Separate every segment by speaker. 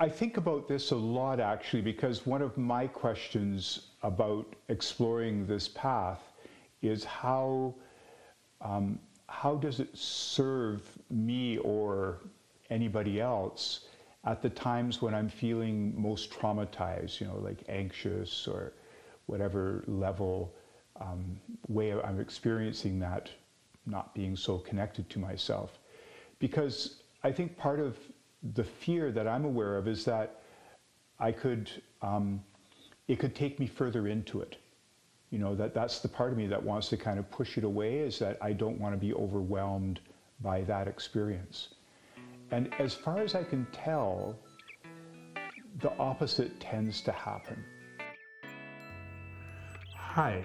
Speaker 1: I think about this a lot actually because one of my questions about exploring this path is how um, how does it serve me or anybody else at the times when I'm feeling most traumatized, you know, like anxious or whatever level um, way I'm experiencing that, not being so connected to myself. Because I think part of the fear that I'm aware of is that I could, um, it could take me further into it. You know, that that's the part of me that wants to kind of push it away is that I don't want to be overwhelmed by that experience. And as far as I can tell, the opposite tends to happen.
Speaker 2: Hi,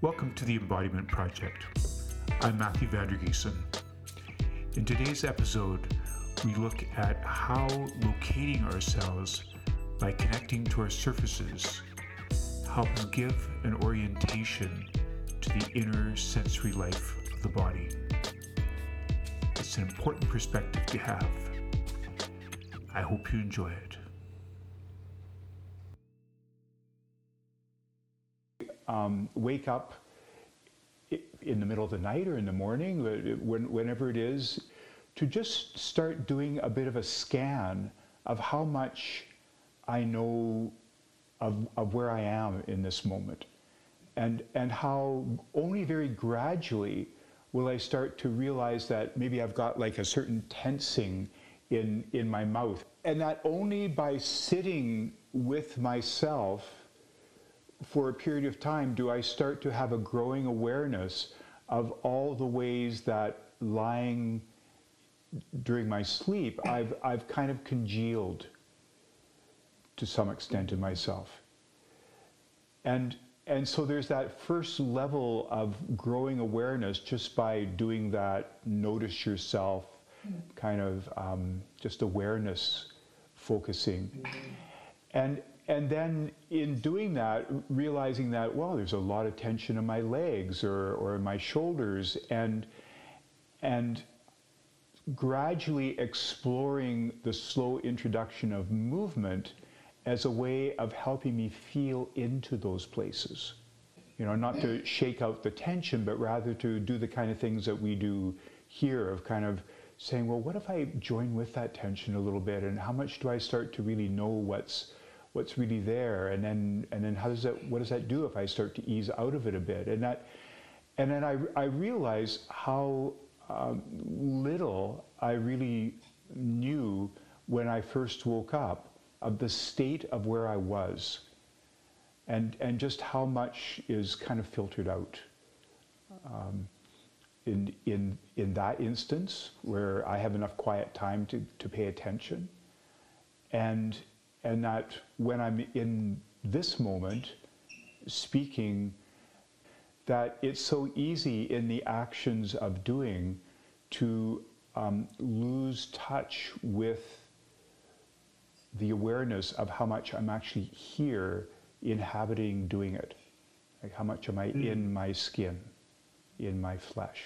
Speaker 2: welcome to the Embodiment Project. I'm Matthew Vandergeesen. In today's episode, we look at how locating ourselves by connecting to our surfaces helps give an orientation to the inner sensory life of the body. It's an important perspective to have. I hope you enjoy it.
Speaker 1: Um, wake up in the middle of the night or in the morning, whenever it is, to just start doing a bit of a scan of how much I know of, of where I am in this moment. And, and how only very gradually will I start to realize that maybe I've got like a certain tensing in, in my mouth. And that only by sitting with myself for a period of time do I start to have a growing awareness of all the ways that lying during my sleep, I've, I've kind of congealed to some extent in myself. And, and so there's that first level of growing awareness just by doing that notice yourself kind of um, just awareness focusing. And, and then in doing that, realizing that, well, there's a lot of tension in my legs or, or in my shoulders, and, and gradually exploring the slow introduction of movement as a way of helping me feel into those places. You know, not to shake out the tension, but rather to do the kind of things that we do here of kind of saying, well, what if I join with that tension a little bit, and how much do I start to really know what's what's really there, and then and then how does that what does that do if I start to ease out of it a bit, and that and then I I realize how um, little I really knew when I first woke up of the state of where I was, and and just how much is kind of filtered out. Um, in, in, in that instance where I have enough quiet time to, to pay attention. And, and that when I'm in this moment speaking, that it's so easy in the actions of doing to um, lose touch with the awareness of how much I'm actually here inhabiting doing it. Like how much am I mm. in my skin? in my flesh.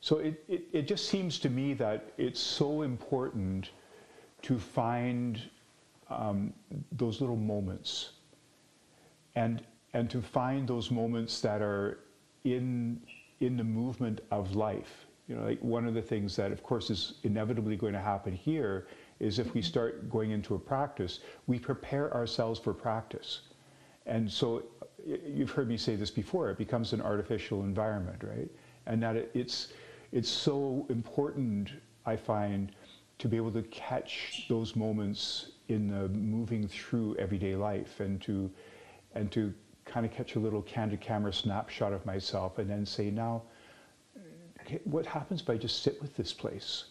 Speaker 1: So it, it, it, just seems to me that it's so important to find um, those little moments and, and to find those moments that are in, in the movement of life. You know, like one of the things that, of course, is inevitably going to happen here is if we start going into a practice, we prepare ourselves for practice. And so you've heard me say this before, it becomes an artificial environment, right? And that it, it's, it's so important, I find, to be able to catch those moments in the moving through everyday life and to, and to kind of catch a little candid camera snapshot of myself and then say, now, what happens if I just sit with this place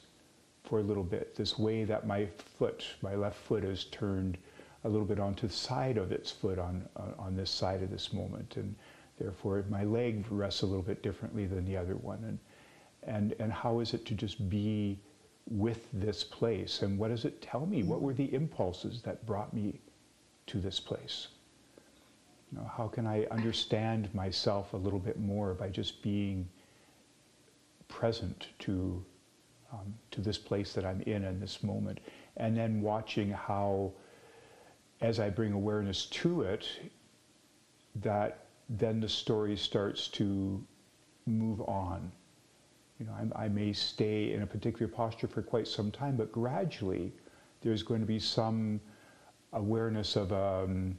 Speaker 1: for a little bit? This way that my foot, my left foot is turned a little bit onto the side of its foot on, uh, on this side of this moment. And therefore, my leg rests a little bit differently than the other one. And, and, and how is it to just be with this place? And what does it tell me? What were the impulses that brought me to this place? You know, how can I understand myself a little bit more by just being present to, um, to this place that I'm in in this moment? and then watching how, as I bring awareness to it, that then the story starts to move on. You know, I, I may stay in a particular posture for quite some time, but gradually there's going to be some awareness of, um,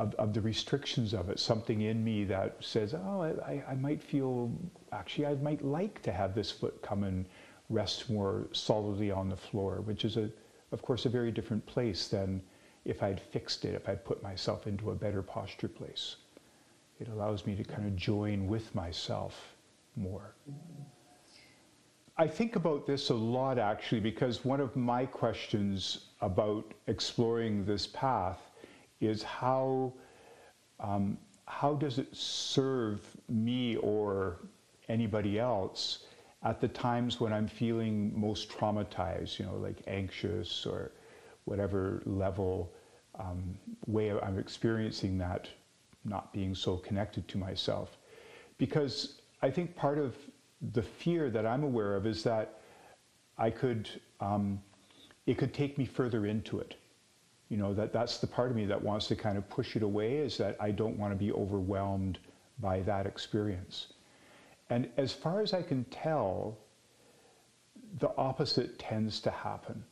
Speaker 1: of, of, the restrictions of it, something in me that says, oh, I, I might feel, actually, I might like to have this foot come and rest more solidly on the floor, which is, a, of course, a very different place than if I'd fixed it, if I'd put myself into a better posture place. It allows me to kind of join with myself more. I think about this a lot actually because one of my questions about exploring this path is how, um, how does it serve me or anybody else at the times when I'm feeling most traumatized, you know, like anxious or whatever level um, way I'm experiencing that, not being so connected to myself. Because I think part of the fear that I'm aware of is that I could, um, it could take me further into it. You know, that that's the part of me that wants to kind of push it away is that I don't want to be overwhelmed by that experience. And as far as I can tell, the opposite tends to happen.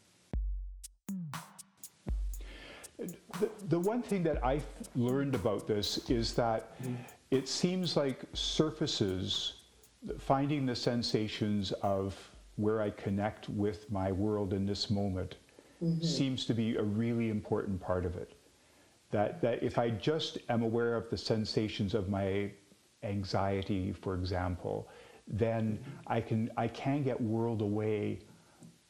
Speaker 1: The, the one thing that I learned about this is that it seems like surfaces finding the sensations of where I connect with my world in this moment mm-hmm. seems to be a really important part of it. That, that if I just am aware of the sensations of my anxiety, for example, then mm-hmm. I can, I can get whirled away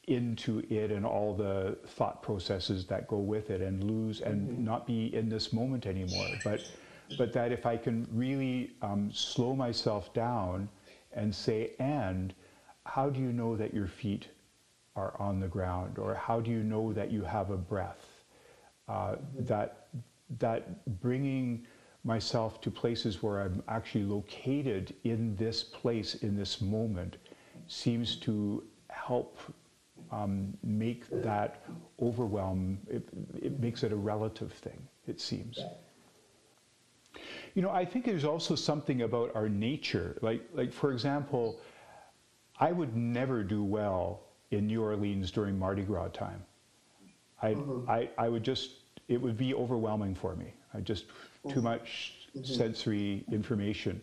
Speaker 1: into it and all the thought processes that go with it and lose and mm-hmm. not be in this moment anymore. But, but that if I can really um, slow myself down and say, and how do you know that your feet are on the ground? Or how do you know that you have a breath? Uh, that, that bringing myself to places where I'm actually located in this place, in this moment, seems to help um, make that overwhelm, it, it makes it a relative thing, it seems. You know, I think there's also something about our nature. Like, like for example, I would never do well in New Orleans during Mardi Gras time. I, mm-hmm. I, I would just, it would be overwhelming for me. I just, too mm-hmm. much mm-hmm. sensory information.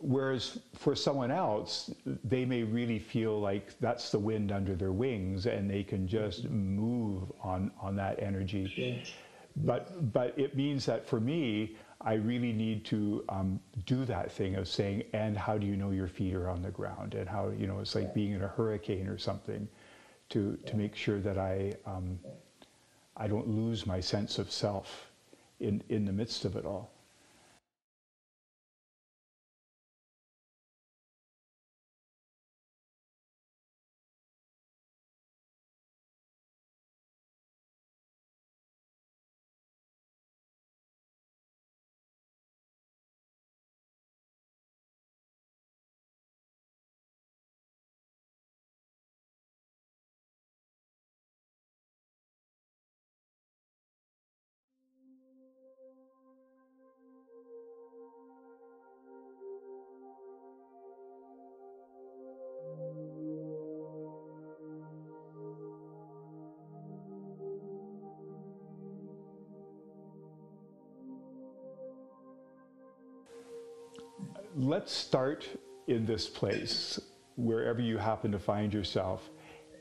Speaker 1: Whereas for someone else, they may really feel like that's the wind under their wings and they can just move on, on that energy. Yes. But, but it means that for me, I really need to um, do that thing of saying, and how do you know your feet are on the ground? And how, you know, it's like being in a hurricane or something to, to make sure that I, um, I don't lose my sense of self in, in the midst of it all. Let's start in this place, wherever you happen to find yourself,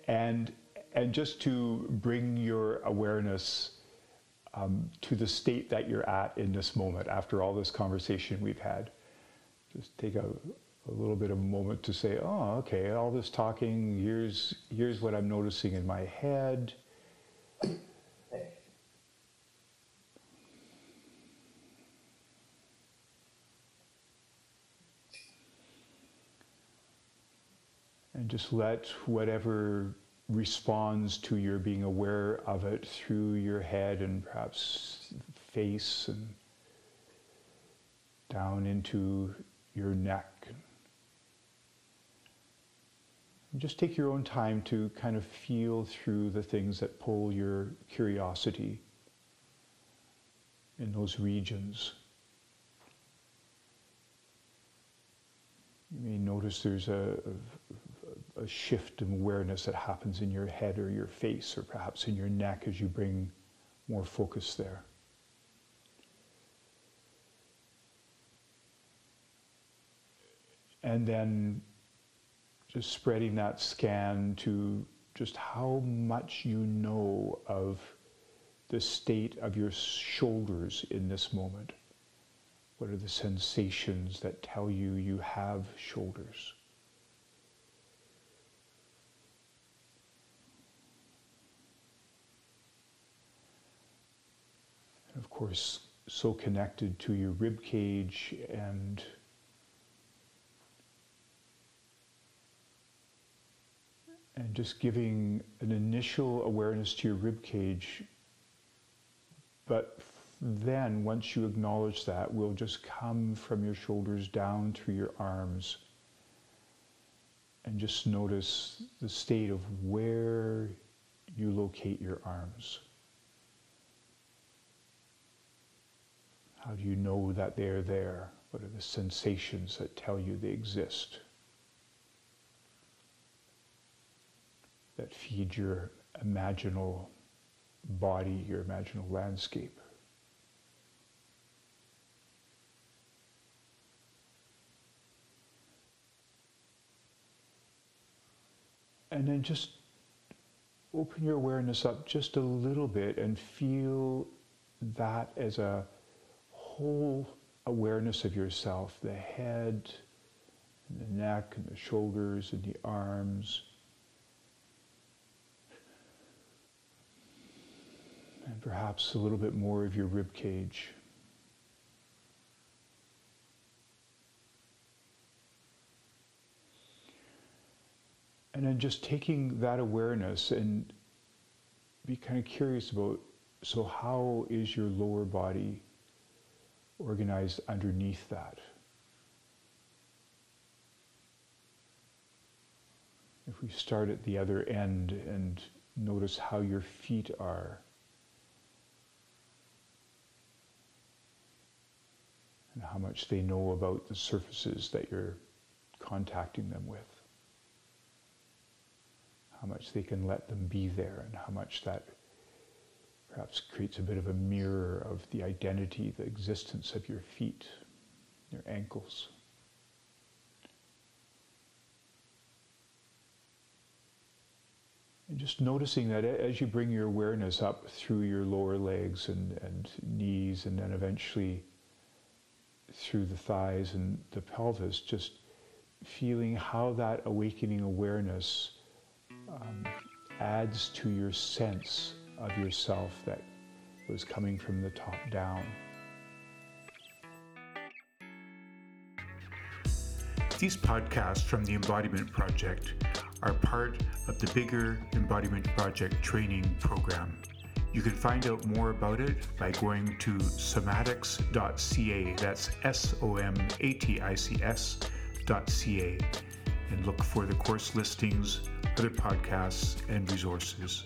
Speaker 1: and and just to bring your awareness um, to the state that you're at in this moment after all this conversation we've had. Just take a, a little bit of a moment to say, oh, okay, all this talking, here's, here's what I'm noticing in my head. And just let whatever responds to your being aware of it through your head and perhaps face and down into your neck. just take your own time to kind of feel through the things that pull your curiosity in those regions. You may notice there's a, a, a, shift in awareness that happens in your head or your face or perhaps in your neck as you bring more focus there. And then just spreading that scan to just how much you know of the state of your shoulders in this moment. What are the sensations that tell you you have shoulders? Of course, so connected to your rib cage and and just giving an initial awareness to your rib cage. But then, once you acknowledge that, will just come from your shoulders down through your arms. And just notice the state of where you locate your arms. How do you know that they're there? What are the sensations that tell you they exist? that feed your imaginal body, your imaginal landscape. And then just open your awareness up just a little bit and feel that as a whole awareness of yourself the head, and the neck, and the shoulders, and the arms and perhaps a little bit more of your rib cage. And then just taking that awareness and be kind of curious about so, how is your lower body organized underneath that? If we start at the other end and notice how your feet are. and how much they know about the surfaces that you're contacting them with. How much they can let them be there, and how much that perhaps creates a bit of a mirror of the identity, the existence of your feet, your ankles. And just noticing that as you bring your awareness up through your lower legs and, and knees, and then eventually through the thighs and the pelvis, just feeling how that awakening awareness um, adds to your sense of yourself that was coming from the top down.
Speaker 2: These podcasts from the Embodiment Project are part of the bigger Embodiment Project training program. You can find out more about it by going to somatics.ca. That's S O M A T I C S.ca. And look for the course listings, other podcasts, and resources.